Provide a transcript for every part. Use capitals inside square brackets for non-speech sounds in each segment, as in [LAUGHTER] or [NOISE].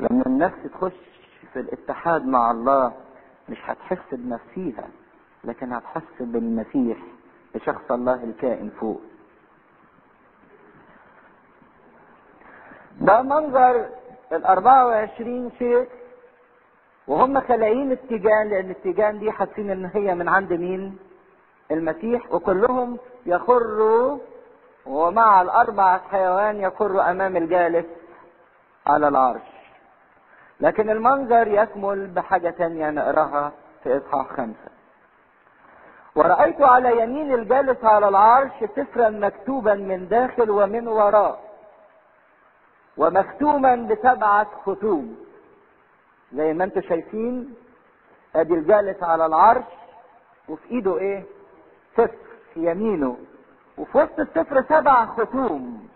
لما النفس تخش في الاتحاد مع الله مش هتحس بنفسيها لكن هتحس بالمسيح بشخص الله الكائن فوق ده منظر ال 24 شيخ وهم خلاقين التيجان لأن التيجان دي حاسين إن هي من عند مين؟ المسيح وكلهم يخروا ومع الأربع حيوان يخروا أمام الجالس على العرش. لكن المنظر يكمل بحاجة تانية نقراها في إصحاح خمسة. ورأيت على يمين الجالس على العرش سفرا مكتوبا من داخل ومن وراء ومختوما بسبعة ختوم. زي ما أنتم شايفين أدي الجالس على العرش وفي إيده إيه؟ سفر في يمينه. وفي وسط السفر سبع ختوم.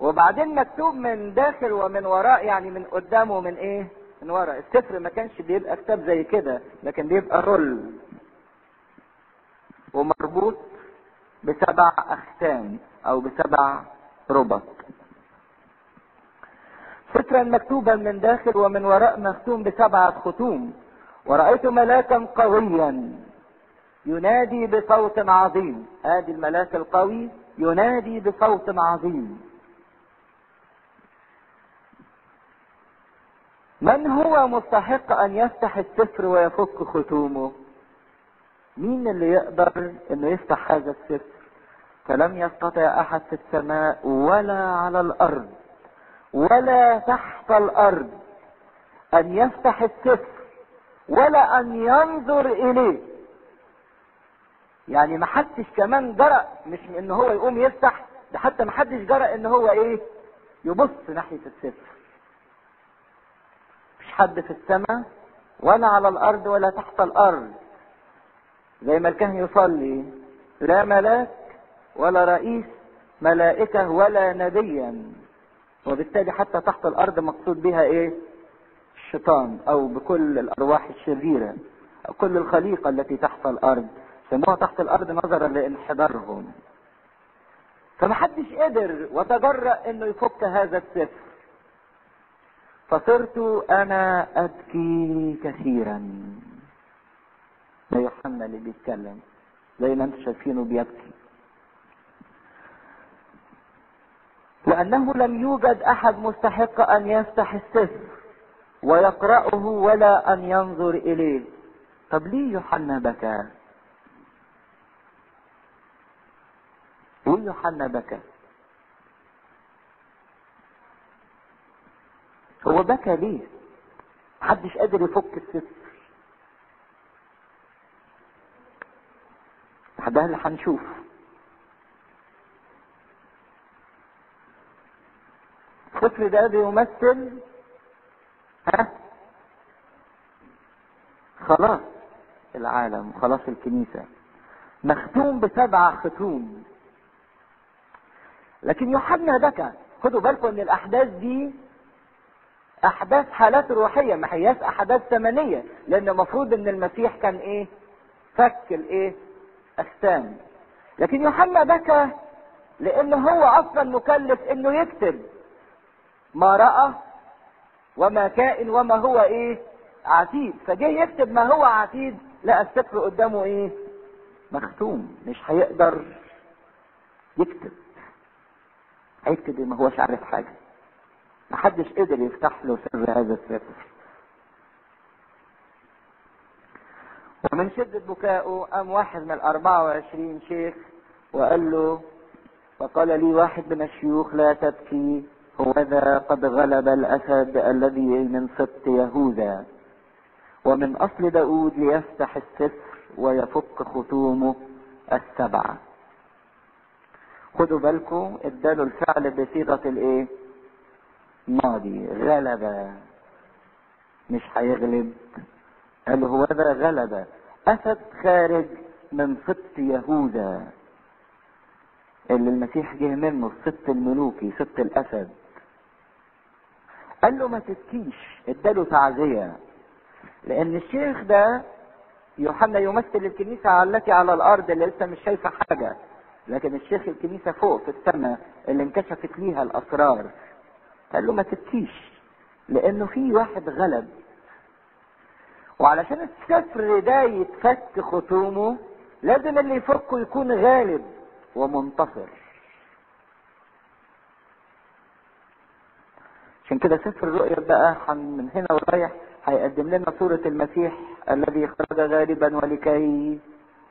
وبعدين مكتوب من داخل ومن وراء يعني من قدام ومن إيه؟ من وراء السفر ما كانش بيبقى كتاب زي كده لكن بيبقى رول. ومربوط بسبع اختام أو بسبع ربط. سترا مكتوبا من داخل ومن وراء مختوم بسبعة ختوم. ورأيت ملاكا قويا ينادي بصوت عظيم. ادي الملاك القوي ينادي بصوت عظيم. من هو مستحق أن يفتح السفر ويفك ختومه؟ مين اللي يقدر إنه يفتح هذا السفر؟ فلم يستطع أحد في السماء ولا على الأرض ولا تحت الأرض أن يفتح السفر ولا أن ينظر إليه. يعني ما حدش كمان جرأ مش إن هو يقوم يفتح ده حتى ما حدش جرأ إن هو إيه؟ يبص ناحية السفر. حد في السماء ولا على الأرض ولا تحت الأرض. زي ما الكهن يصلي لا ملاك ولا رئيس ملائكة ولا نبيا. وبالتالي حتى تحت الأرض مقصود بها إيه؟ الشيطان أو بكل الأرواح الشريرة أو كل الخليقة التي تحت الأرض. سموها تحت الأرض نظرا لانحدارهم. فمحدش قدر وتجرأ إنه يفك هذا السفر فصرت أنا أبكي كثيرا. ده يوحنا اللي بيتكلم زي ما أنتم شايفينه بيبكي. لأنه لم يوجد أحد مستحق أن يفتح السفر ويقرأه ولا أن ينظر إليه. طب ليه يوحنا بكى ليه يوحنا بكى هو بكى ليه؟ محدش قادر يفك السفر ده اللي هنشوف السفر ده بيمثل؟ ها؟ خلاص العالم خلاص الكنيسة. مختوم بسبع ختوم. لكن يوحنا بكى. خدوا بالكم إن الأحداث دي أحداث حالات روحية ما هياش أحداث ثمنية لأن المفروض إن المسيح كان إيه؟ فك الإيه؟ اجسام لكن يوحنا بكى لأن هو أصلا مكلف إنه يكتب. ما رأى وما كائن وما هو إيه؟ عتيد. فجه يكتب ما هو عتيد لقى السفر قدامه إيه؟ مختوم. مش هيقدر يكتب. هيكتب ما هوش عارف حاجة. محدش قدر يفتح له سر هذا السفر ومن شدة بكائه قام واحد من الأربعة وعشرين شيخ وقال له فقال لي واحد من الشيوخ لا تبكي هوذا قد غلب الأسد الذي من سبط يهوذا. ومن أصل داود ليفتح السفر ويفك ختومه السبعة. خدوا بالكم اداله الفعل بصيغة الإيه؟ ماضي غلب مش هيغلب قال هو ذا غلب أسد خارج من سبط يهوذا. اللي المسيح جه منه السبط الملوكي سبط الأسد. قال له ما تبكيش. اداله تعزية. لأن الشيخ ده يوحنا يمثل الكنيسة التي على الأرض اللي لسه مش شايفة حاجة. لكن الشيخ الكنيسة فوق في السماء اللي انكشفت ليها الأسرار. قال له ما تبكيش لأنه في واحد غلب. وعلشان السفر ده يتفك ختومه لازم اللي يفكه يكون غالب ومنتصر. عشان كده سفر الرؤيا بقى من هنا ورايح هيقدم لنا صورة المسيح الذي خرج غالبا ولكي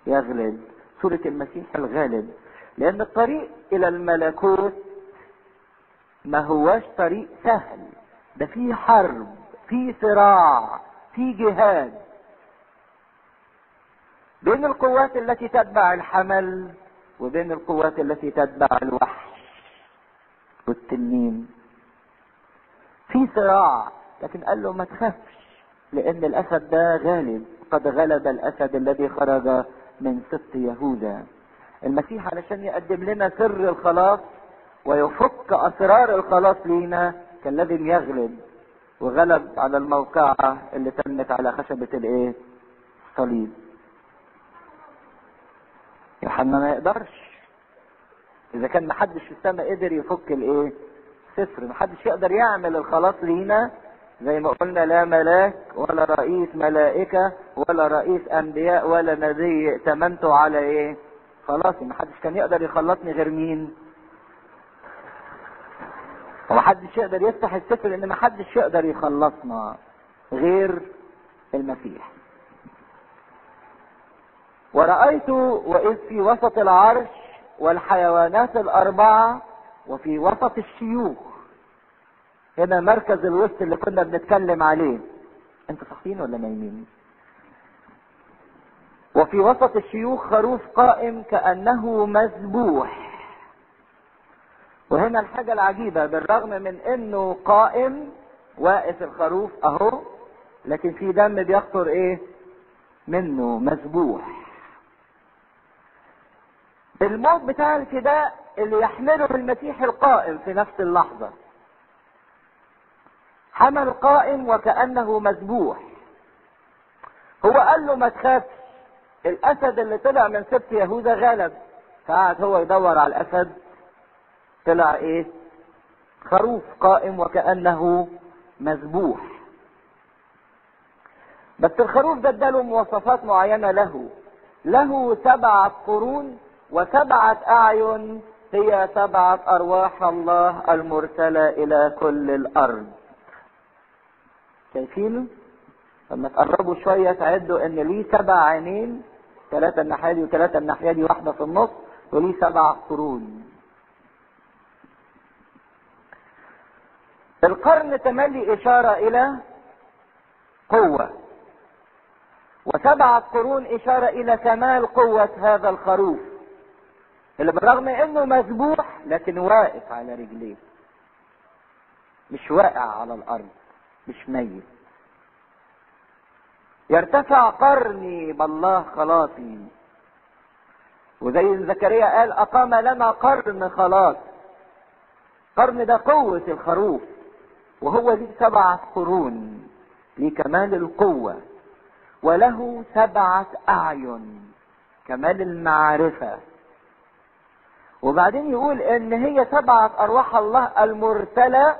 يغلب. صورة المسيح الغالب لأن الطريق إلى الملكوت ما هواش طريق سهل. ده فيه حرب فيه صراع فيه جهاد. بين القوات التي تتبع الحمل وبين القوات التي تتبع الوحش. والتنين في صراع لكن قال له ما تخافش لأن الأسد ده غالب. قد غلب الأسد الذي خرج من سبط يهوذا. المسيح علشان يقدم لنا سر الخلاص ويفك أسرار الخلاص لينا كان لازم يغلب وغلب على الموقعة اللي تمت على خشبة الإيه؟ الصليب. يوحنا ما يقدرش. إذا كان محدش في السماء قدر يفك الإيه؟ صفر محدش يقدر يعمل الخلاص لينا زي ما قلنا لا ملاك ولا رئيس ملائكة ولا رئيس أنبياء ولا نبي ائتمنته على إيه؟ خلاص. محدش كان يقدر يخلصني غير مين؟ ومحدش يقدر يفتح السفر لأن محدش يقدر يخلصنا غير المسيح. ورأيت وإذ في وسط العرش والحيوانات الأربعة وفي وسط الشيوخ. هنا مركز الوسط اللي كنا بنتكلم عليه. أنتوا صاحيين ولا نايمين؟ وفي وسط الشيوخ خروف قائم كأنه مذبوح. وهنا الحاجة العجيبة بالرغم من إنه قائم واقف الخروف أهو لكن في دم بيقطر إيه؟ منه مذبوح الموت بتاع الفداء اللي يحمله المسيح القائم في نفس اللحظة. حمل قائم وكأنه مذبوح هو قال له ما تخافش الأسد اللي طلع من سبت يهوذا غلب. فقعد هو يدور على الأسد. طلع إيه؟ خروف قائم وكأنه مذبوح. بس الخروف ده اداله مواصفات معينة له. له سبعة قرون وسبعة أعين هي سبعة أرواح الله المرسلة إلى كل الأرض. شايفينه؟ لما تقربوا شوية تعدوا إن ليه سبع عينين ثلاثة الناحية دي وثلاثة الناحية دي واحدة في النص وليه سبع قرون. القرن تملي إشارة إلى قوة وسبعة قرون إشارة إلى كمال قوة هذا الخروف اللي بالرغم إنه مذبوح لكن واقف على رجليه مش واقع على الأرض مش ميت. يرتفع قرني بالله خلاصي. وزي زكريا قال أقام لنا قرن خلاص. قرن ده قوة الخروف. وهو ليه سبعة قرون لكمال القوة وله سبعة أعين كمال المعرفة. وبعدين يقول إن هي سبعة أرواح الله المرسلة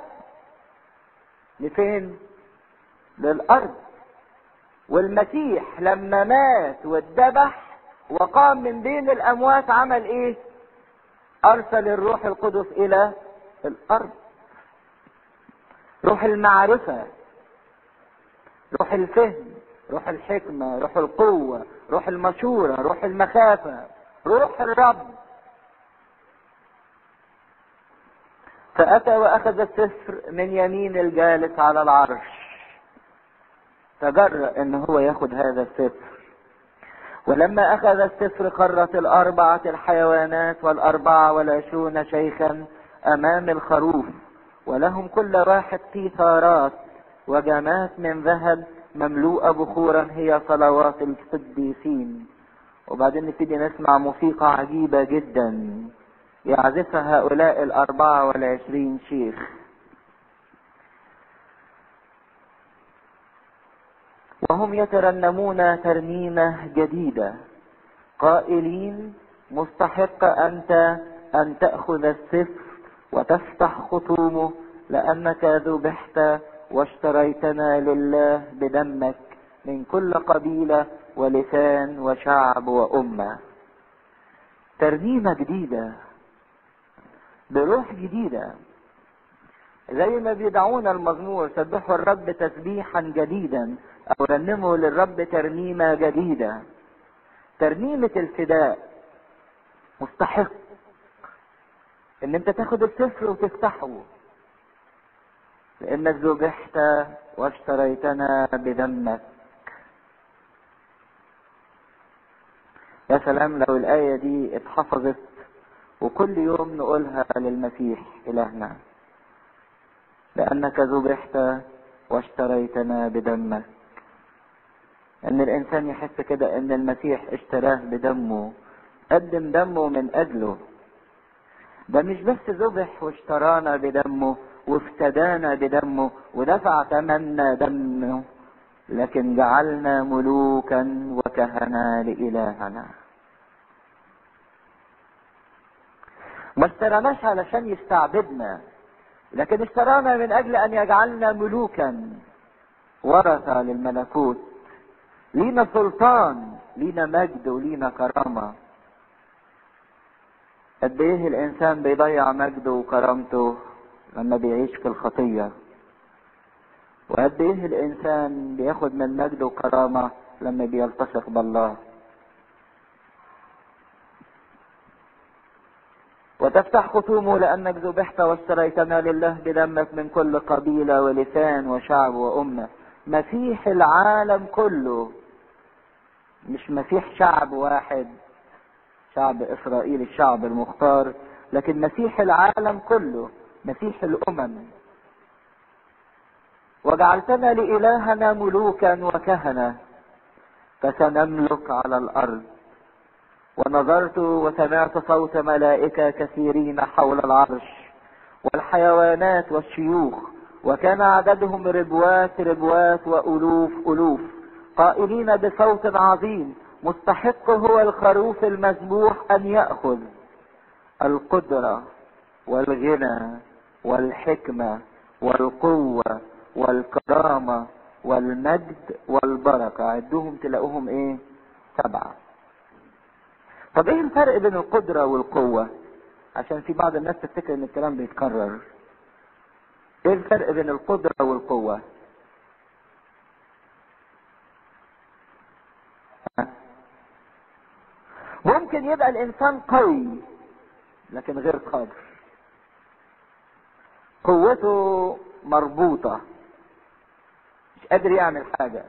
لفين؟ للأرض. والمسيح لما مات واتذبح وقام من بين الأموات عمل إيه؟ أرسل الروح القدس إلى الأرض. روح المعرفة روح الفهم روح الحكمة روح القوة روح المشورة روح المخافة روح الرب. فأتى وأخذ السفر من يمين الجالس على العرش. تجرأ إن هو ياخد هذا السفر. ولما أخذ السفر قرت الأربعة الحيوانات والأربعة والعشرون شيخا أمام الخروف. ولهم كل واحد قيثارات وجمات من ذهب مملوءة بخورا هي صلوات القديسين. وبعدين نبتدي نسمع موسيقى عجيبة جدا. يعزفها هؤلاء الأربعة والعشرين شيخ. وهم يترنمون ترنيمة جديدة. قائلين مستحق أنت أن تأخذ السفر وتفتح خطومه لأنك ذبحت واشتريتنا لله بدمك من كل قبيلة ولسان وشعب وأمة. ترنيمة جديدة. بروح جديدة. زي ما بيدعونا المزمور سبحوا الرب تسبيحا جديدا أو رنموا للرب ترنيمة جديدة. ترنيمة الفداء مستحق. إن أنت تاخد السفر وتفتحه. لانك ذبحت واشتريتنا بدمك يا سلام لو الآية دي اتحفظت وكل يوم نقولها للمسيح إلهنا. لأنك ذبحت واشتريتنا بدمك إن الإنسان يحس كده إن المسيح اشتراه بدمه. قدم دمه من أجله. ده مش بس ذبح واشترانا بدمه وافتدانا بدمه ودفع ثمننا دمه لكن جعلنا ملوكا وكهنا لإلهنا. ما اشتراناش علشان يستعبدنا لكن اشترانا من أجل أن يجعلنا ملوكا. ورثة للملكوت لينا سلطان لينا مجد ولينا كرامة. قد إيه الإنسان بيضيع مجده وكرامته لما بيعيش في الخطية؟ وقد إيه الإنسان بياخد من مجده وكرامة لما بيلتصق بالله؟ وتفتح ختومه لأنك ذبحت واشتريتنا لله بدمك من كل قبيلة ولسان وشعب وأمة. مسيح العالم كله مش مسيح شعب واحد. شعب إسرائيل الشعب المختار. لكن مسيح العالم كله مسيح الأمم. وجعلتنا لإلهنا ملوكا وكهنة فسنملك على الأرض. ونظرت وسمعت صوت ملائكة كثيرين حول العرش والحيوانات والشيوخ وكان عددهم ربوات ربوات وألوف ألوف. قائلين بصوت عظيم مستحق هو الخروف المذبوح أن يأخذ القدرة والغنى والحكمة والقوة والكرامة والمجد والبركة. عدهم تلاقوهم إيه؟ سبعة طب إيه الفرق بين القدرة والقوة؟ عشان في بعض الناس تفتكر إن الكلام بيتكرر. إيه الفرق بين القدرة والقوة؟ ممكن يبقى الإنسان قوي لكن غير قادر. قوته مربوطة مش قادر يعمل حاجة.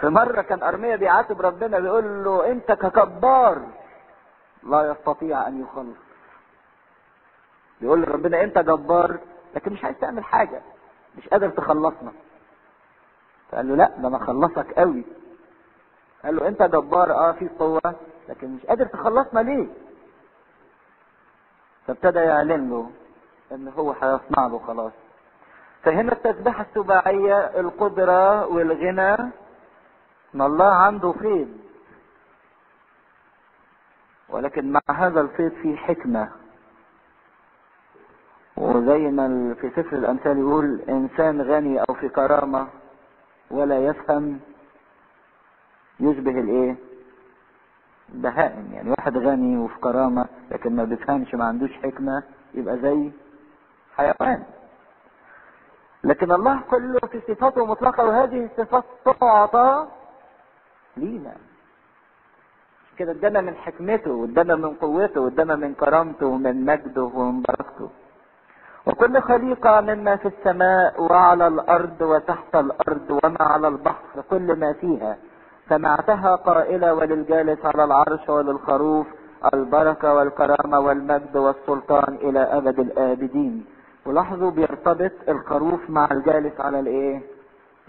في مرة كان أرمية بيعاتب ربنا بيقول له أنت كجبار لا يستطيع أن يخلص. بيقول لربنا أنت جبار لكن مش عايز تعمل حاجة مش قادر تخلصنا. فقال له لا ده أنا أخلصك قوي. قال له أنت جبار. أه في قوة لكن مش قادر تخلصنا ليه؟ فابتدى يعلن له ان هو هيصنع له خلاص. فهنا التسبيحة السباعية القدرة والغنى إن الله عنده فيض ولكن مع هذا الفيض فيه حكمة. وزي ما في سفر الأمثال يقول إنسان غني أو في كرامة ولا يفهم يشبه الايه؟ بهائم يعني واحد غني وفي كرامة لكن ما بيفهمش ما عندوش حكمة يبقى زي حيوان. لكن الله كله في صفاته مطلقة وهذه الصفات تعطى لينا. كده؟ ادانا من حكمته وادانا من قوته وادانا من كرامته ومن مجده ومن بركته. وكل خليقة مما في السماء وعلى الأرض وتحت الأرض وما على البحر كل ما فيها. سمعتها قائلة وللجالس على العرش وللخروف البركة والكرامة والمجد والسلطان إلى أبد الآبدين. ولاحظوا بيرتبط الخروف مع الجالس على الإيه؟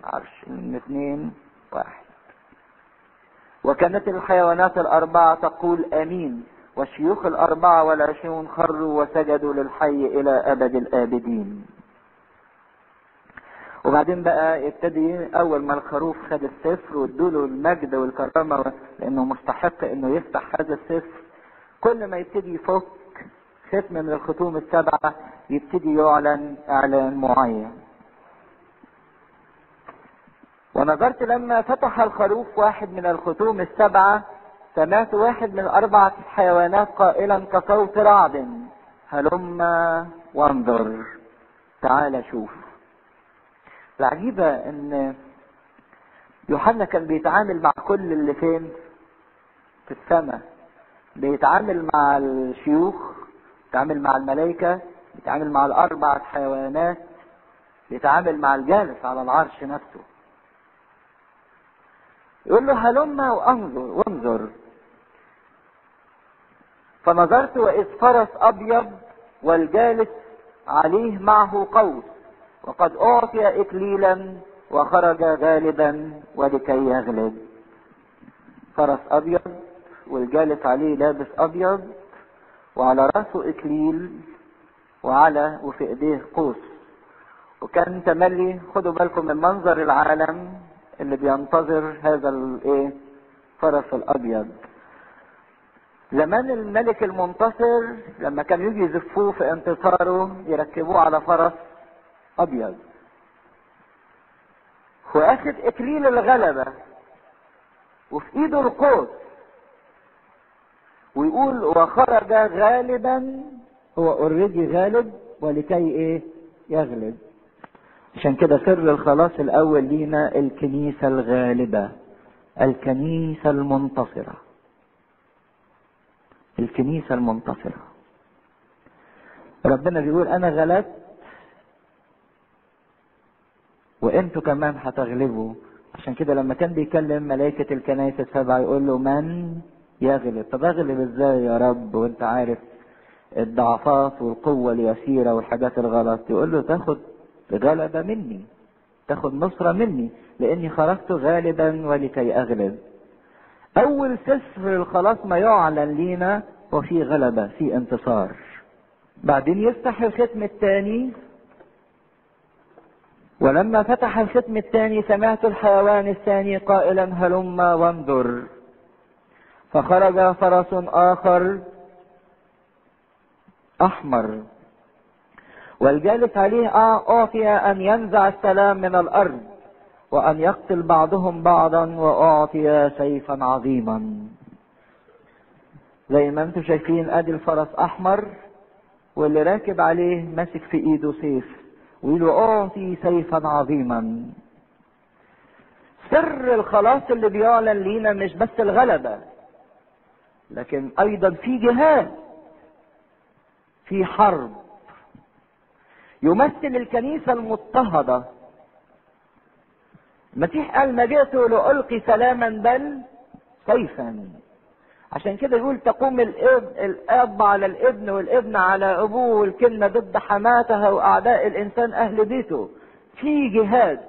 عرش الاثنين واحد. وكانت الحيوانات الأربعة تقول آمين والشيوخ الأربعة والعشرون خروا وسجدوا للحي إلى أبد الآبدين. وبعدين بقى يبتدي أول ما الخروف خد السفر وادوله المجد والكرامة لأنه مستحق إنه يفتح هذا السفر كل ما يبتدي يفك ختم من الختوم السبعة يبتدي يعلن إعلان معين. ونظرت لما فتح الخروف واحد من الختوم السبعة سمعت واحد من أربعة حيوانات قائلا كصوت رعد هلم وانظر تعال شوف. العجيبة إن يوحنا كان بيتعامل مع كل اللي فين؟ في السماء. بيتعامل مع الشيوخ بيتعامل مع الملائكة بيتعامل مع الأربعة حيوانات بيتعامل مع الجالس على العرش نفسه. يقول له هلم وأنظر وانظر. فنظرت وإذ فرس أبيض والجالس عليه معه قوس. وقد أعطي اكليلا وخرج غالبا ولكي يغلب. فرس أبيض والجالس عليه لابس أبيض وعلى راسه إكليل وعلى وفي إيديه قوس. وكان تملي خدوا بالكم من منظر العالم اللي بينتظر هذا الايه فرس الأبيض. زمان الملك المنتصر لما كانوا يجي يزفوه في انتصاره يركبوه على فرس أبيض. واخد اكليل الغلبة وفي إيده القوس. ويقول وخرج غالبا هو اوريدي غالب ولكي إيه؟ يغلب. عشان كده سر الخلاص الأول لينا الكنيسة الغالبة الكنيسة المنتصرة. الكنيسة المنتصرة. ربنا بيقول أنا غلبت وانتوا كمان هتغلبوا عشان كده لما كان بيكلم ملائكة الكنائس السبعة يقول له من يغلب؟ طب أغلب إزاي يا رب؟ وأنت عارف الضعفات والقوة اليسيرة والحاجات الغلط. يقول له تاخد غلبة مني تاخد نصرة مني لأني خرجت غالبا ولكي أغلب. أول سفر الخلاص ما يعلن لينا وفي غلبة في انتصار. بعدين يفتح الختم الثاني. ولما فتح الختم الثاني سمعت الحيوان الثاني قائلا هلم وانظر. فخرج فرس آخر أحمر. والجالس عليه أعطي أن ينزع السلام من الأرض وأن يقتل بعضهم بعضا وأعطي سيفا عظيما. زي ما أنتم شايفين أدي الفرس أحمر واللي راكب عليه ماسك في إيده سيف. ويقول اعطي سيفا عظيما. سر الخلاص اللي بيعلن لينا مش بس الغلبة لكن أيضا في جهاد في حرب. يمثل الكنيسة المضطهدة. المسيح قال ما جئت لألقي سلاما بل سيفا. عشان كده يقول تقوم الاب الأب على الإبن والإبن على أبوه والكلمة ضد حماتها وأعداء الإنسان أهل بيته. في جهاد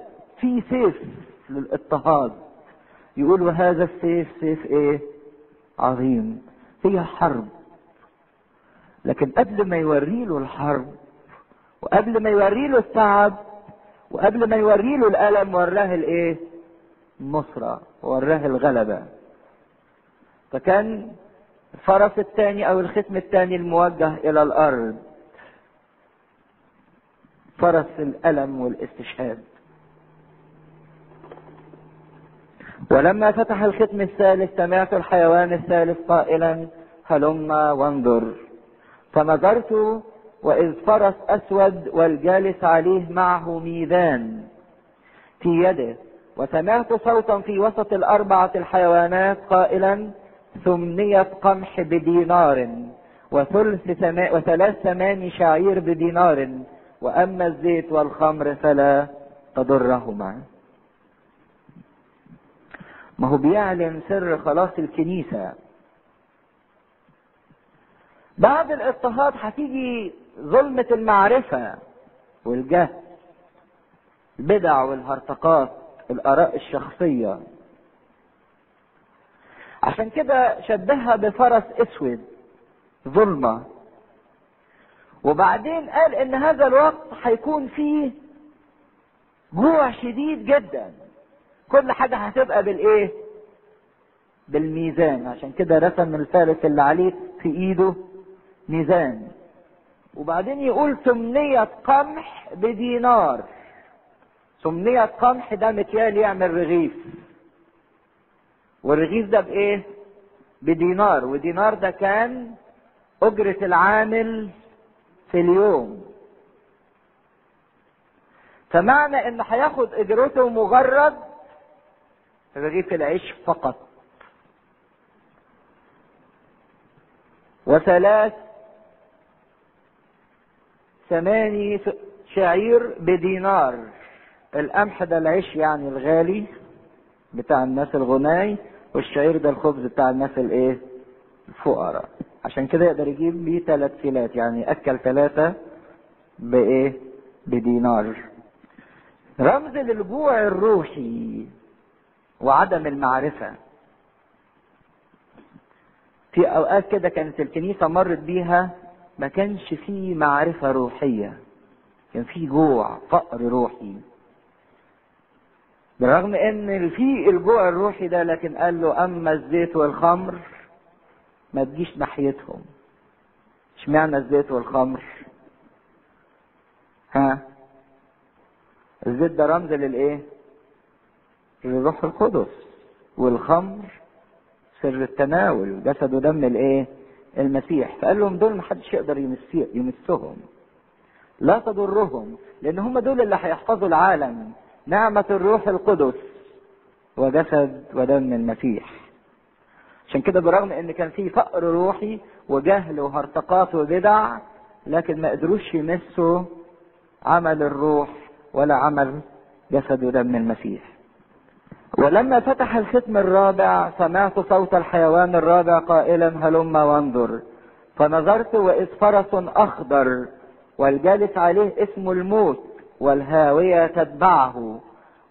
في سيف للاضطهاد. يقول وهذا السيف سيف إيه؟ عظيم. هي حرب. لكن قبل ما يوري له الحرب وقبل ما يوري له التعب وقبل ما يوري له الألم وراه الإيه؟ النصره وراه الغلبة. فكان الفرس الثاني أو الختم الثاني الموجه إلى الأرض. فرس الألم والاستشهاد. ولما فتح الختم الثالث سمعت الحيوان الثالث قائلا هلم وانظر. فنظرت وإذ فرس أسود والجالس عليه معه ميزان في يده. وسمعت صوتا في وسط الأربعة الحيوانات قائلا ثمنية قمح بدينار وثلث ثما... وثلاث ثماني شعير بدينار وأما الزيت والخمر فلا تضرهما. ما هو بيعلن سر خلاص الكنيسة. بعد الاضطهاد هتيجي ظلمة المعرفة والجهل البدع والهرطقات الآراء الشخصية. عشان كده شبهها بفرس اسود ظلمة. وبعدين قال إن هذا الوقت هيكون فيه جوع شديد جدا. كل حاجة هتبقى بالإيه؟ بالميزان. عشان كده رسم الفارس اللي عليه في إيده ميزان. وبعدين يقول ثمنية قمح بدينار. ثمنية قمح ده مكيال يعمل رغيف. والرغيف ده بإيه؟ بدينار ودينار ده كان أجرة العامل في اليوم. فمعنى إن هياخد أجرته مجرد رغيف العيش فقط. وثلاث ثماني شعير بدينار. القمح ده العيش يعني الغالي بتاع الناس الغناي. والشعير ده الخبز بتاع الناس الايه؟ الفقراء. عشان كده يقدر يجيب بيه ثلاث فيلات يعني أكل ثلاثة بإيه؟ بدينار. رمز للجوع الروحي وعدم المعرفة. في أوقات كده كانت الكنيسة مرت بيها ما كانش فيه معرفة روحية. كان فيه جوع فقر روحي. بالرغم إن في الجوع الروحي ده لكن قال له أما الزيت والخمر ما تجيش ناحيتهم. اشمعنى الزيت والخمر؟ ها؟ الزيت ده رمز للإيه؟ للروح القدس. والخمر سر التناول جسد ودم الإيه؟ المسيح. فقال لهم دول محدش يقدر يمسهم. لا تضرهم لأن هم دول اللي هيحفظوا العالم. نعمة الروح القدس وجسد ودم المسيح. عشان كده برغم إن كان في فقر روحي وجهل وهرطقات وبدع لكن ما قدروش يمسوا عمل الروح ولا عمل جسد ودم المسيح. ولما فتح الختم الرابع سمعت صوت الحيوان الرابع قائلا هلم وانظر. فنظرت واذ فرس أخضر والجالس عليه اسم الموت. والهاوية تتبعه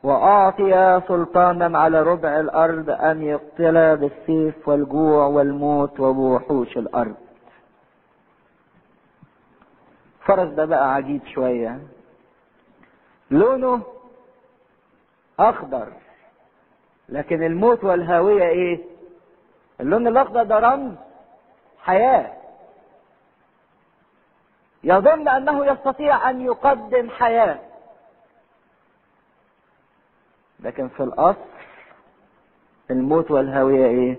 وأعطي سلطانا على ربع الأرض أن يقتل بالسيف والجوع والموت وبوحوش الأرض. فرس ده بقى عجيب شوية. لونه أخضر لكن الموت والهاوية إيه؟ اللون الأخضر ده رمز حياة. يظن أنه يستطيع أن يقدم حياة. لكن في الأصل الموت والهوية إيه؟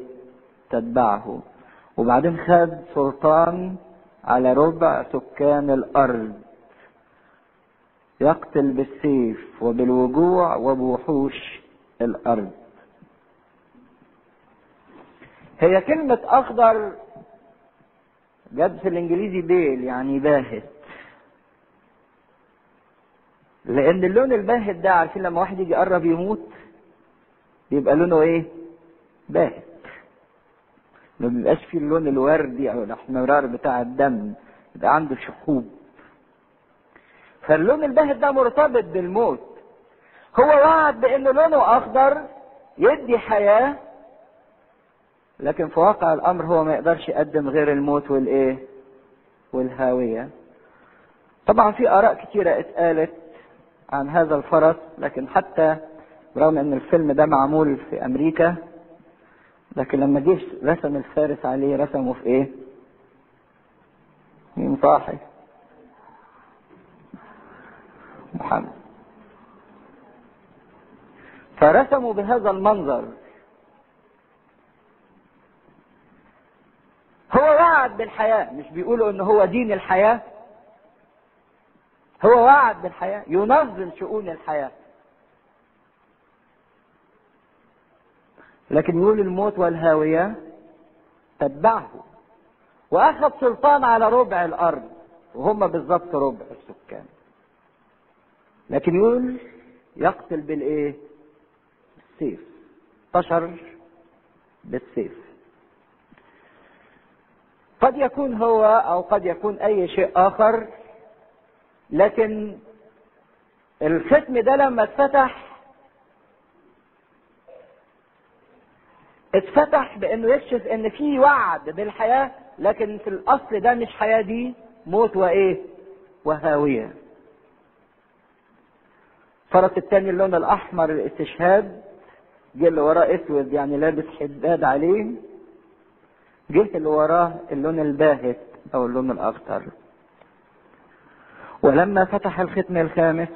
تتبعه. وبعدين خد سلطان على ربع سكان الأرض. يقتل بالسيف وبالوجوع وبوحوش الأرض. هي كلمة أخضر جد في الإنجليزي بيل يعني باهت. لأن اللون الباهت ده عارفين لما واحد يجي يقرب يموت يبقى لونه إيه؟ باهت. ما بيبقاش فيه اللون الوردي أو الأحمرار بتاع الدم يبقى عنده شحوب. فاللون الباهت ده مرتبط بالموت. هو وعد بان لونه أخضر يدي حياة لكن في واقع الأمر هو ما يقدرش يقدم غير الموت والإيه؟ والهاوية. طبعا في آراء كتيرة اتقالت عن هذا الفرس لكن حتى برغم إن الفيلم ده معمول في أمريكا لكن لما جه رسم الفارس عليه رسمه في إيه؟ مين صاحي محمد. فرسموا بهذا المنظر. هو وعد بالحياة. مش بيقولوا إن هو دين الحياة. هو وعد بالحياة. ينظم شؤون الحياة. لكن يقول الموت والهاوية تتبعه. وأخذ سلطان على ربع الأرض. وهم بالظبط ربع السكان. لكن يقول يقتل بالإيه؟ بالسيف. انتشر بالسيف. قد يكون هو أو قد يكون أي شيء آخر لكن الختم ده لما اتفتح اتفتح بأنه يكشف أن في وعد بالحياة لكن في الأصل ده مش حياة دي موت وإيه؟ وهاوية. فرس التاني اللون الأحمر الاستشهاد جه اللي وراه أسود يعني لابس حداد عليه. جه اللي وراه اللون الباهت أو اللون الأخضر. ولما فتح الختم الخامس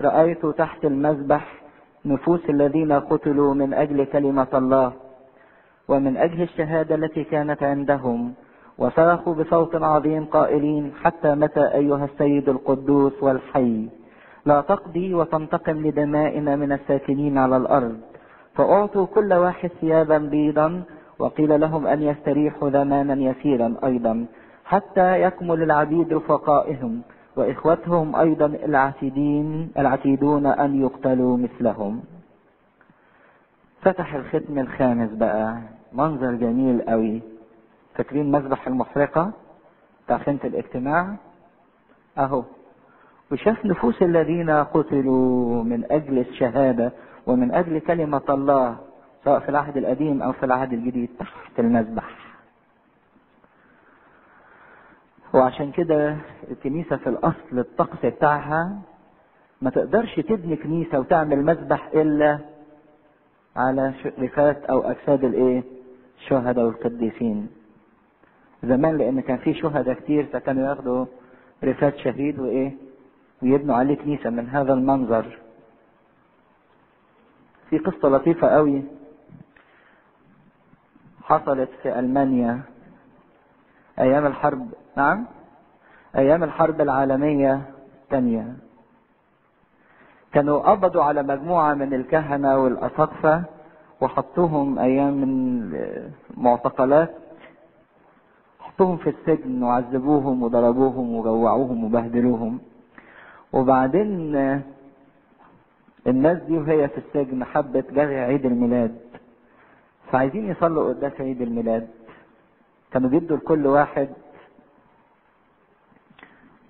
رأيت تحت المذبح نفوس الذين قتلوا من أجل كلمة الله ومن أجل الشهادة التي كانت عندهم وصرخوا بصوت عظيم قائلين حتى متى أيها السيد القدوس والحي؟ لا تقضي وتنتقم لدمائنا من الساكنين على الأرض. فأعطوا كل واحد ثيابا بيضا وقيل لهم أن يستريحوا زمانا يسيرا أيضا حتى يكمل العبيد رفقائهم وإخوتهم أيضا العتيدين العتيدون أن يقتلوا مثلهم. فتح الختم الخامس بقى منظر جميل قوي. فاكرين مذبح المحرقة بتاع خيمة الاجتماع؟ أهو. وشاف نفوس الذين قتلوا من أجل الشهادة ومن أجل كلمة الله سواء في العهد القديم أو في العهد الجديد تحت المذبح. وعشان كده الكنيسة في الأصل الطقس بتاعها ما تقدرش تبني كنيسة وتعمل مذبح إلا على رفات أو أجساد الإيه؟ الشهداء والقديسين. زمان لأن كان في شهداء كتير فكانوا ياخدوا رفات شهيد وإيه؟ ويبنوا عليه كنيسة من هذا المنظر. في قصة لطيفة قوي. حصلت في ألمانيا. أيام الحرب نعم. أيام الحرب العالمية الثانية. كانوا قبضوا على مجموعة من الكهنة والأساقفة وحطوهم أيام من معتقلات حطوهم في السجن وعذبوهم وضربوهم وجوعوهم وبهدلوهم. وبعدين الناس دي وهي في السجن حبت جري عيد الميلاد. فعايزين يصلوا قداس عيد الميلاد. كانوا بيدوا لكل واحد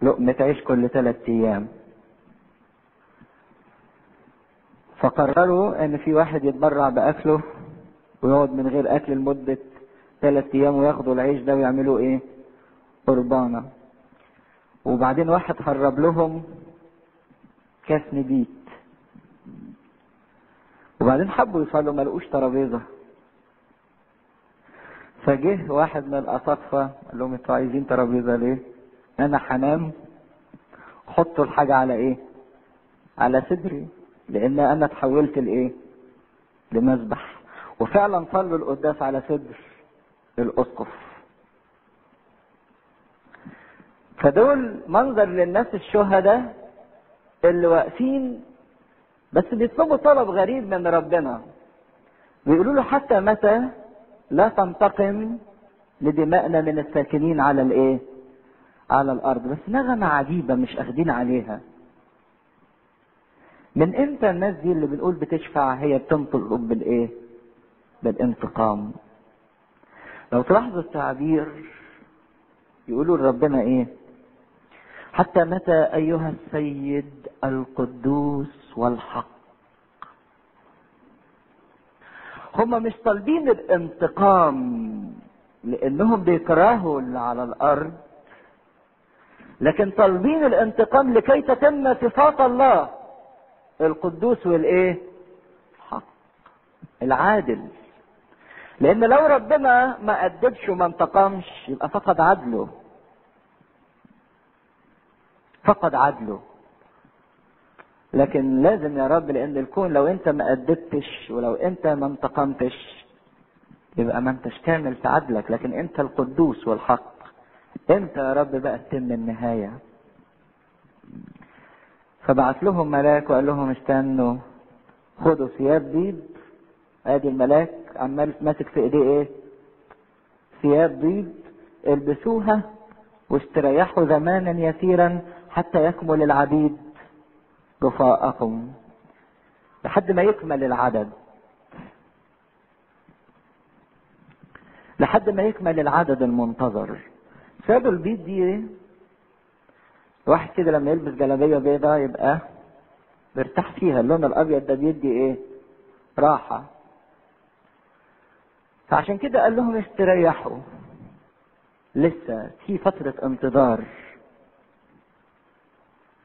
لقمة عيش كل ثلاث أيام. فقرروا إن في واحد يتبرع بأكله ويقعد من غير أكل لمدة ثلاث أيام وياخدوا العيش ده ويعملوا إيه؟ قربانة. وبعدين واحد هرب لهم كاس نبيت. وبعدين حبوا يصلوا ما لقوش ترابيزة. فجه واحد من الاساقفة قال لهم أنتوا عايزين ترابيزة ليه؟ أنا هنام. حطوا الحاجة على إيه؟ على صدري لأن أنا اتحولت لإيه؟ لمذبح. وفعلا صلوا القداس على صدر الأسقف. فدول منظر للناس الشهداء اللي واقفين بس بيطلبوا طلب غريب من ربنا. بيقولوا له حتى متى؟ لا تنتقم لدمائنا من الساكنين على الإيه؟ على الأرض. بس نغمة عجيبة مش أخدين عليها. من إمتى الناس دي اللي بنقول بتشفع هي بتنطق بالايه بالانتقام لو تلاحظوا التعبير يقولوا لربنا إيه؟ حتى متى أيها السيد القدوس والحق؟ هم مش طالبين الانتقام لأنهم بيكرهوا اللي على الأرض. لكن طالبين الانتقام لكي تتم صفات الله. القدوس والإيه؟ حق. العادل. لأن لو ربنا ما أدبش وما انتقمش يبقى فقد عدله. فقد عدله. لكن لازم يا رب لأن الكون لو أنت ما أدبتش ولو أنت ما انتقمتش يبقى ما أنتش كامل في عدلك. لكن أنت القدوس والحق. أنت يا رب بقى تتم النهاية. فبعت لهم ملاك وقال لهم استنوا خدوا ثياب بيض أدي الملاك عمال ماسك في إيديه إيه؟ ثياب بيض البسوها واستريحوا زمانا يسيرا حتى يكمل العبيد. رفاءكم. لحد ما يكمل العدد. لحد ما يكمل العدد المنتظر. سابوا البيض دي إيه واحد كده لما يلبس جلابية بيضاء يبقى بيرتاح فيها. اللون الأبيض ده بيدي إيه؟ راحة. فعشان كده قال لهم استريحوا. لسه في فترة انتظار.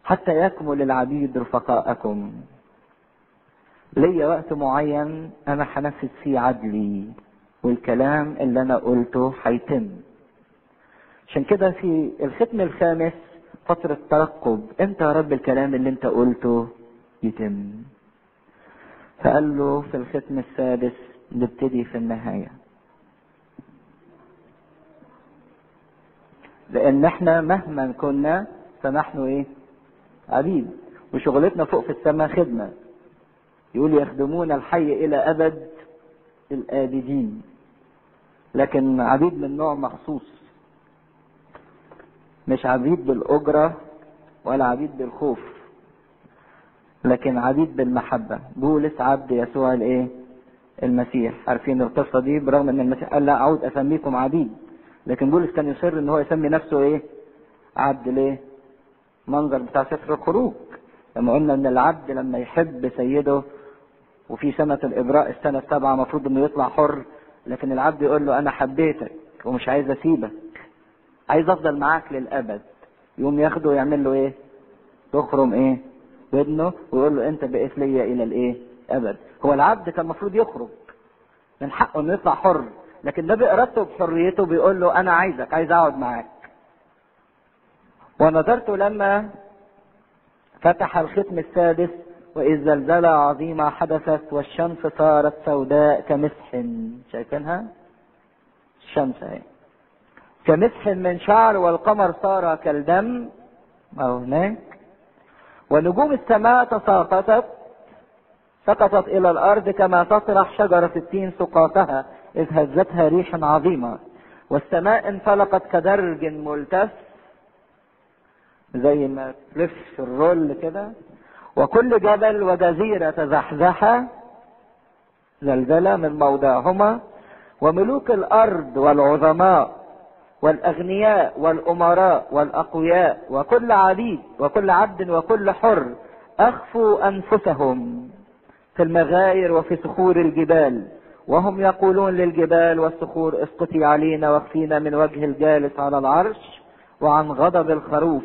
حتى يكمل العبيد رفقاءكم. ليا وقت معين أنا هنفذ فيه عدلي والكلام اللي أنا قلته هيتم. عشان كده في الختم الخامس فترة ترقب. إمتى يا رب الكلام اللي أنت قلته يتم؟ فقال له في الختم السادس نبتدي في النهاية. لأن إحنا مهما كنا فنحن إيه؟ عبيد وشغلتنا فوق في السماء خدمة. يقول يخدمون الحي إلى أبد الآبدين. لكن عبيد من نوع مخصوص. مش عبيد بالأجرة ولا عبيد بالخوف لكن عبيد بالمحبة. بولس عبد يسوع الإيه؟ المسيح. عارفين القصة دي؟ برغم إن المسيح قال لا أعود أسميكم عبيد لكن بولس كان يصر إن هو يسمي نفسه إيه؟ عبد ليه؟ منظر بتاع سفر الخروج لما قلنا إن العبد لما يحب سيده وفي سنة الإبراء السنة السابعة المفروض إنه يطلع حر لكن العبد يقول له أنا حبيتك ومش عايز أسيبك عايز أفضل معاك للأبد يقوم ياخده ويعمل له إيه؟ يخرم إيه؟ ودنه ويقول له أنت بقيت ليا إلى الإيه؟ أبد هو العبد كان المفروض يخرج من حقه إنه يطلع حر لكن ده بإرادته بحريته بيقول له أنا عايزك عايز أقعد معاك ونظرت لما فتح الختم السادس وإذ زلزلة عظيمة حدثت والشمس صارت سوداء كمسح. شايفينها؟ الشمس أهي. كمسح من شعر والقمر صار كالدم. أو هناك؟ ونجوم السماء تساقطت سقطت إلى الأرض كما تطرح شجرة التين سقاطها إذ هزتها ريح عظيمة والسماء انفلقت كدرج ملتف. زي ما تلف الرول كده وكل جبل وجزيرة تزحزح زلزلة من موضعهما وملوك الأرض والعظماء والأغنياء والأمراء والأقوياء وكل عبيد وكل عبد وكل حر أخفوا أنفسهم في المغاير وفي صخور الجبال وهم يقولون للجبال والصخور اسقطي علينا واكفينا من وجه الجالس على العرش وعن غضب الخروف.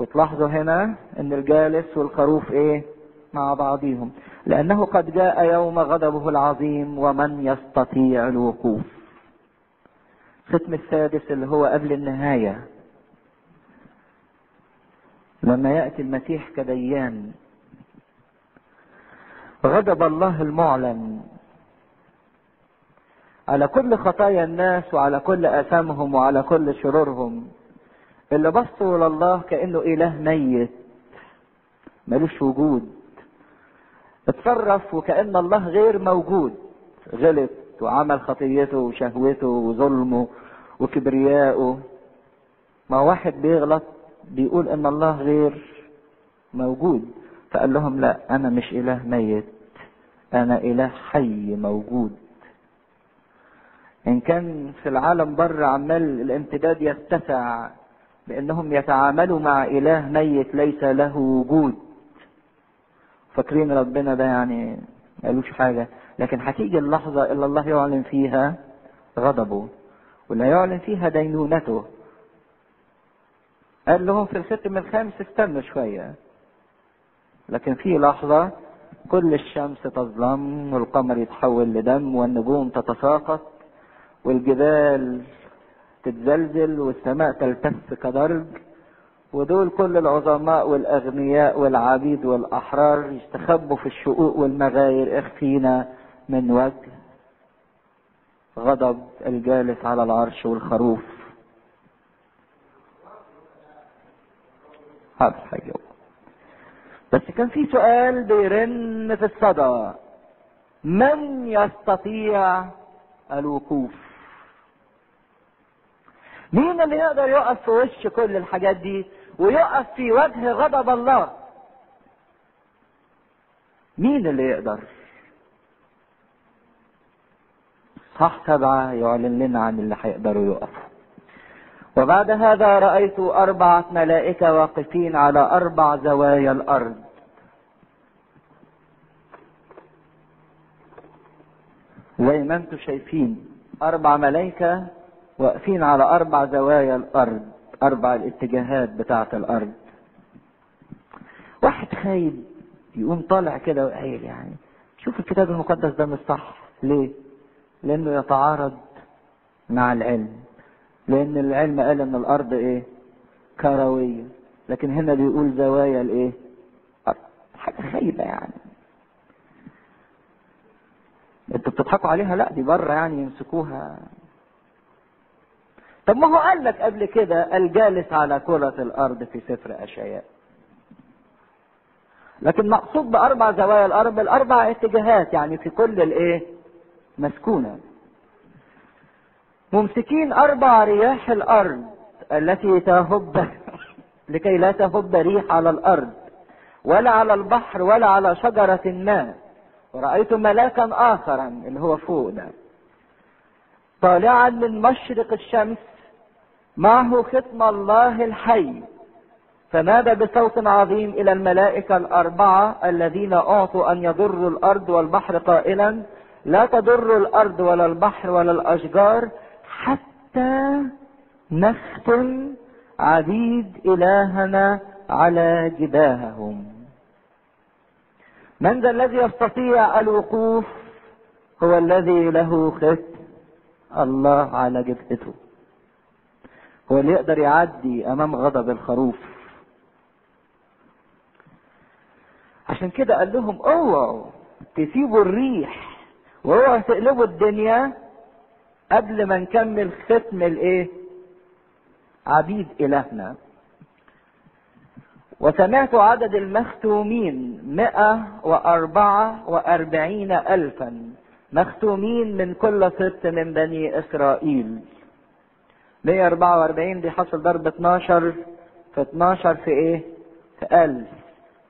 وتلاحظوا هنا إن الجالس والخروف إيه؟ مع بعضهم لأنه قد جاء يوم غضبه العظيم ومن يستطيع الوقوف. ختم السادس اللي هو قبل النهاية. لما يأتي المسيح كديان. غضب الله المعلن. على كل خطايا الناس وعلى كل آثامهم وعلى كل شرورهم. اللي بصوا لله كأنه إله ميت ملوش وجود. اتصرف وكأن الله غير موجود. غلط وعمل خطيته وشهوته وظلمه وكبرياءه. ما واحد بيغلط بيقول إن الله غير موجود. فقال لهم لا أنا مش إله ميت أنا إله حي موجود. إن كان في العالم بره عمال الامتداد يتسع بأنهم يتعاملوا مع إله ميت ليس له وجود. فاكرين ربنا ده يعني مالوش حاجة. لكن هتيجي اللحظة اللي الله يعلن فيها غضبه واللي يعلن فيها دينونته. قال لهم في الختم الخامس استنوا شوية. لكن في لحظة كل الشمس تظلم والقمر يتحول لدم والنجوم تتساقط والجبال تتزلزل والسماء تلتف كدرج ودول كل العظماء والأغنياء والعبيد والأحرار يستخبوا في الشقوق والمغاير اخفينا من وجه غضب الجالس على العرش والخروف. بس كان في سؤال بيرن في الصدى. من يستطيع الوقوف؟ مين اللي يقدر يقف في وش كل الحاجات دي ويقف في وجه غضب الله؟ مين اللي يقدر؟ صح سبعة يعلن لنا عن اللي هيقدروا يقفوا. وبعد هذا رأيت أربعة ملائكة واقفين على أربع زوايا الأرض. زي ما أنتم شايفين أربع ملائكة واقفين على أربع زوايا الأرض أربع الاتجاهات بتاعة الأرض. واحد خايب يقوم طالع كده وقايل يعني شوف الكتاب المقدس ده مش صح ليه؟ لأنه يتعارض مع العلم. لأن العلم قال إن الأرض إيه؟ كروية. لكن هنا بيقول زوايا الإيه؟ حاجة خايبة يعني. أنتوا بتضحكوا عليها؟ لا دي بره يعني يمسكوها. طب ما هو قال لك قبل كده الجالس على كرة الأرض في سفر أشعياء لكن مقصود بأربع زوايا الأرض الأربع اتجاهات يعني في كل الإيه؟ مسكونة. ممسكين أربع رياح الأرض التي تهب [LAUGHS] لكي لا تهب ريح على الأرض ولا على البحر ولا على شجرة ما. ورأيت ملاكا آخرا اللي هو فوق ده. طالعا من مشرق الشمس معه ختم الله الحي؟ فنادى بصوت عظيم إلى الملائكة الأربعة الذين أعطوا أن يضروا الأرض والبحر قائلا لا تضر الأرض ولا البحر ولا الأشجار حتى نختم عبيد إلهنا على جباههم. من ذا الذي يستطيع الوقوف؟ هو الذي له ختم الله على جبهته. هو اللي يقدر يعدي أمام غضب الخروف. عشان كده قال لهم اوعوا تسيبوا الريح واوعوا تقلبوا الدنيا قبل ما نكمل ختم الايه؟ عبيد إلهنا. وسمعت عدد المختومين مئة وأربعة وأربعين ألفا مختومين من كل سبط من بني إسرائيل. 144 دي حصل ضرب 12 في 12 في إيه؟ في 1000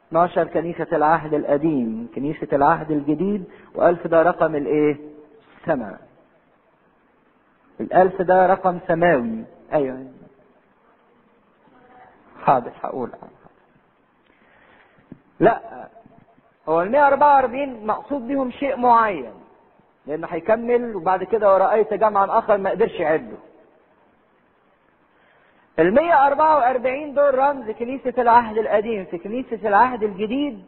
12 كنيسة العهد القديم كنيسة العهد الجديد و1000 ده رقم الإيه؟ السماء. الألف ده رقم سماوي. أيوه. حاضر هقول. لا هو ال 144 مقصود بيهم شيء معين لأنه هيكمل وبعد كده ورأيت جمعا آخر ما قدرش يعده. ال 144 دول رمز كنيسة العهد القديم في كنيسة العهد الجديد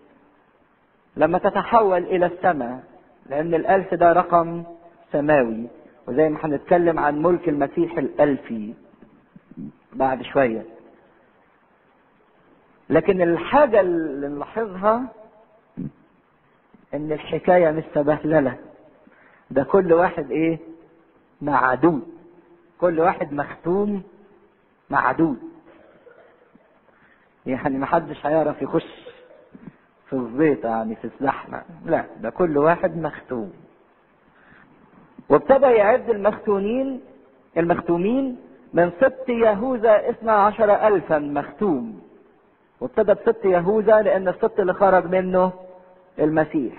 لما تتحول إلى السماء لأن الألف ده رقم سماوي. وزي ما هنتكلم عن ملك المسيح الألفي بعد شوية. لكن الحاجة اللي نلاحظها إن الحكاية مش سبهللة ده كل واحد إيه؟ معدود كل واحد مختوم معدود. يعني محدش هيعرف يخش في الزيت يعني في الزحمة. لا ده كل واحد مختوم. وابتدى يعد المختونين المختومين من سبط يهوذا اثنا عشر ألفا مختوم. وابتدى بسبط يهوذا لأن السبط اللي خرج منه المسيح.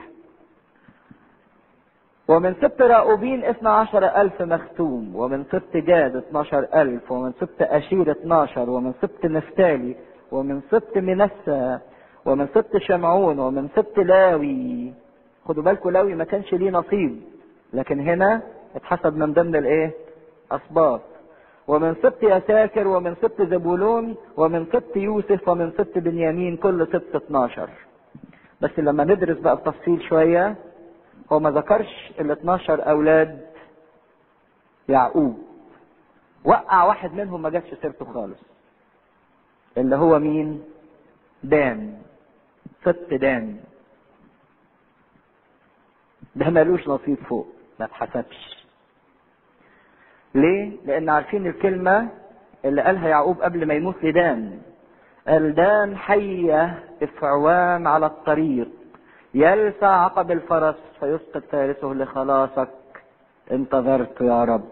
ومن سبط راؤوبين اثنا عشر ألف مختوم ومن سبط جاد اتناشر ألف ومن سبط أشير اتناشر ومن سبط نفتالي ومن سبط منسى ومن سبط شمعون ومن سبط لاوي خدوا بالكم لاوي ما كانش ليه نصيب لكن هنا اتحسب من ضمن الايه اسباط ومن سبط يساكر ومن سبط زبولون ومن سبط يوسف ومن سبط بنيامين كل سبط 12 بس لما ندرس بقى بتفصيل شوية هو ما ذكرش ال 12 أولاد يعقوب. وقع واحد منهم ما جابش سيرته خالص. اللي هو مين؟ دان. ست دان. ده ملوش نصيب فوق. ما اتحسبش. ليه؟ لأن عارفين الكلمة اللي قالها يعقوب قبل ما يموت لدان. قال دان حية إفعوام على الطريق. يلسع عقب الفرس فيسقط فارسه لخلاصك. انتظرت يا رب.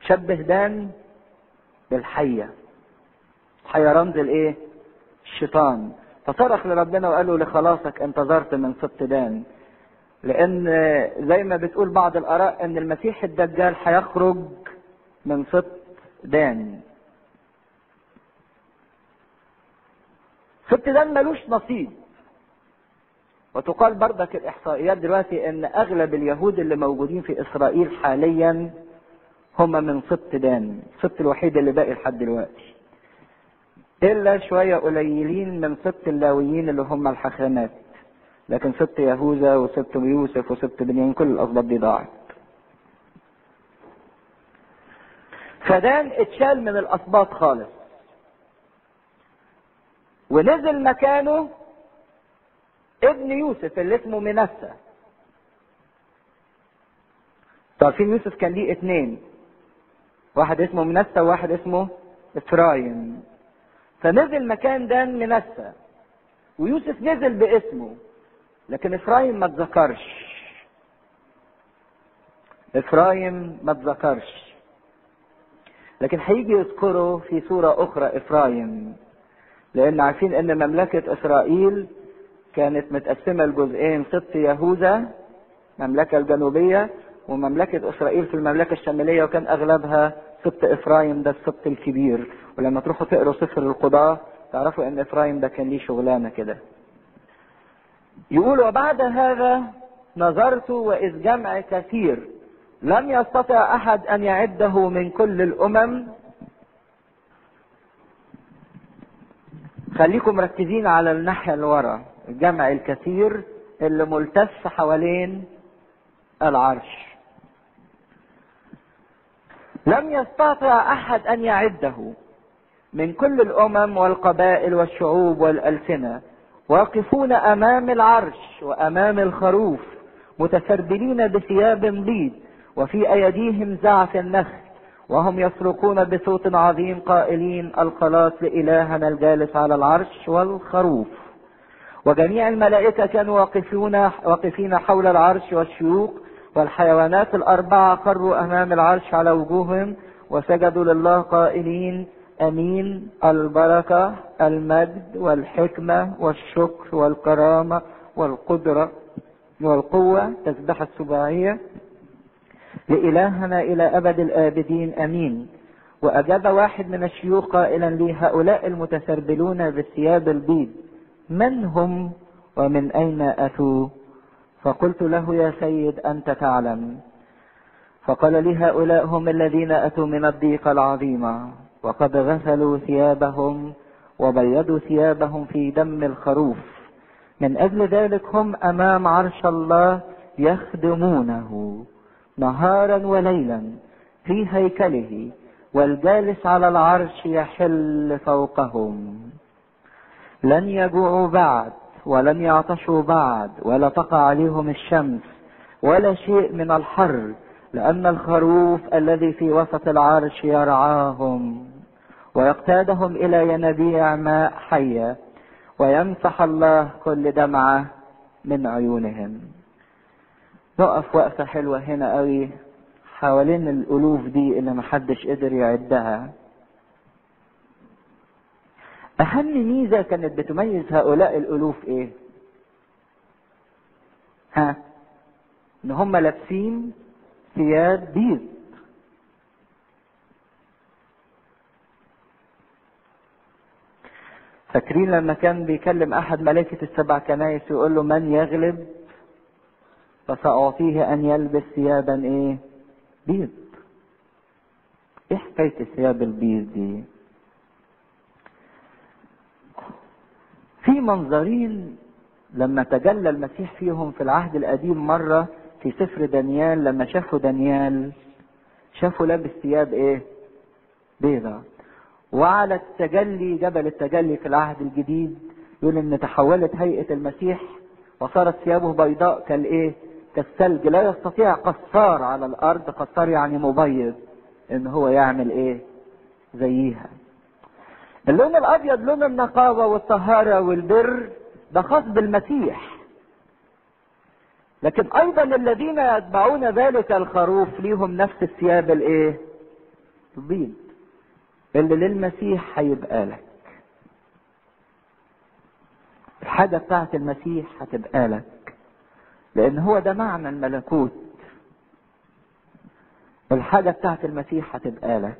شبه دان بالحية الحية رمز الايه الشيطان. فصرخ لربنا وقال له لخلاصك انتظرت من سبط دان. لأن زي ما بتقول بعض الآراء إن المسيح الدجال هيخرج من سبط دان. سبط دان ملوش نصيب. وتقال بردك الإحصائيات دلوقتي إن أغلب اليهود اللي موجودين في إسرائيل حاليا هم من سبط دان السبط الوحيد اللي باقي لحد دلوقتي. إلا شوية قليلين من سبط اللاويين اللي هم الحاخامات لكن سبط يهوذا وسبط يوسف وسبط بنيامين كل الاسباط دي ضاعت. فدان اتشال من الاسباط خالص. ونزل مكانه ابن يوسف اللي اسمه منسى. تعرفين يوسف كان ليه اتنين. واحد اسمه منسى وواحد اسمه افرايم فنزل مكان دان منسى. ويوسف نزل باسمه. لكن افرايم ما اتذكرش. افرايم ما اتذكرش. لكن هيجي يذكره في صورة أخرى إفرايم لأن عارفين أن مملكة إسرائيل كانت متقسمة لجزئين سبط يهوذا المملكة الجنوبية ومملكة إسرائيل في المملكة الشمالية وكان أغلبها سبط إفرايم ده السبط الكبير. ولما تروحوا تقروا سفر القضاة تعرفوا أن إفرايم ده كان ليه شغلانة كده. يقول وبعد هذا نظرت وإذ جمع كثير لم يستطع أحد أن يعده من كل الأمم. خليكم مركزين على الناحية اللي ورا. الجمع الكثير اللي ملتف حوالين العرش. لم يستطع أحد أن يعده من كل الأمم والقبائل والشعوب والألسنة. واقفون أمام العرش وأمام الخروف متسربلين بثياب بيض وفي أيديهم زعف النخل. وهم يصرخون بصوت عظيم قائلين الخلاص لإلهنا الجالس على العرش والخروف. وجميع الملائكة كانوا واقفون واقفين حول العرش والشيوخ والحيوانات الأربعة خروا أمام العرش على وجوههم وسجدوا لله قائلين أمين البركة المجد والحكمة والشكر والكرامة والقدرة والقوة تسبح السباعية. لإلهنا إلى أبد الآبدين أمين. وأجاب واحد من الشيوخ قائلا لي هؤلاء المتسربلون بالثياب البيض. من هم ومن أين أتوا؟ فقلت له يا سيد أنت تعلم. فقال لي هؤلاء هم الذين أتوا من الضيقة العظيمة وقد غسلوا ثيابهم وبيضوا ثيابهم في دم الخروف. من أجل ذلك هم أمام عرش الله يخدمونه نهارا وليلا في هيكله والجالس على العرش يحل فوقهم. لن يجوعوا بعد ولن يعطشوا بعد ولا تقع عليهم الشمس ولا شيء من الحر لأن الخروف الذي في وسط العرش يرعاهم. ويقتادهم إلى ينابيع ماء حية ويمسح الله كل دمعة من عيونهم. نقف وقفة حلوة هنا قوي حوالين الألوف دي اللي محدش قدر يعدها. أهم ميزة كانت بتميز هؤلاء الألوف إيه؟ ها؟ إن هم لابسين ثياب بيض فاكرين لما كان بيكلم أحد ملائكة السبع كنايس ويقول له من يغلب فسأعطيه أن يلبس ثيابا إيه؟ بيض. إيه حكاية الثياب البيض دي؟ في منظرين لما تجلى المسيح فيهم في العهد القديم مرة في سفر دانيال لما شافوا دانيال شافوا لابس ثياب إيه؟ بيضة. وعلى التجلي جبل التجلي في العهد الجديد يقول إن تحولت هيئة المسيح وصارت ثيابه بيضاء كالإيه؟ كالثلج لا يستطيع قصار على الأرض قصار يعني مبيض إن هو يعمل إيه زيها اللون الأبيض لون النقاوه والطهارة والبر ده خاص بالمسيح. لكن أيضا الذين يتبعون ذلك الخروف ليهم نفس الثياب الإيه؟ البيض. اللي للمسيح هيبقى لك. الحاجة بتاعت المسيح هتبقى لك. لأن هو ده معنى الملكوت. الحاجة بتاعت المسيح هتبقى لك.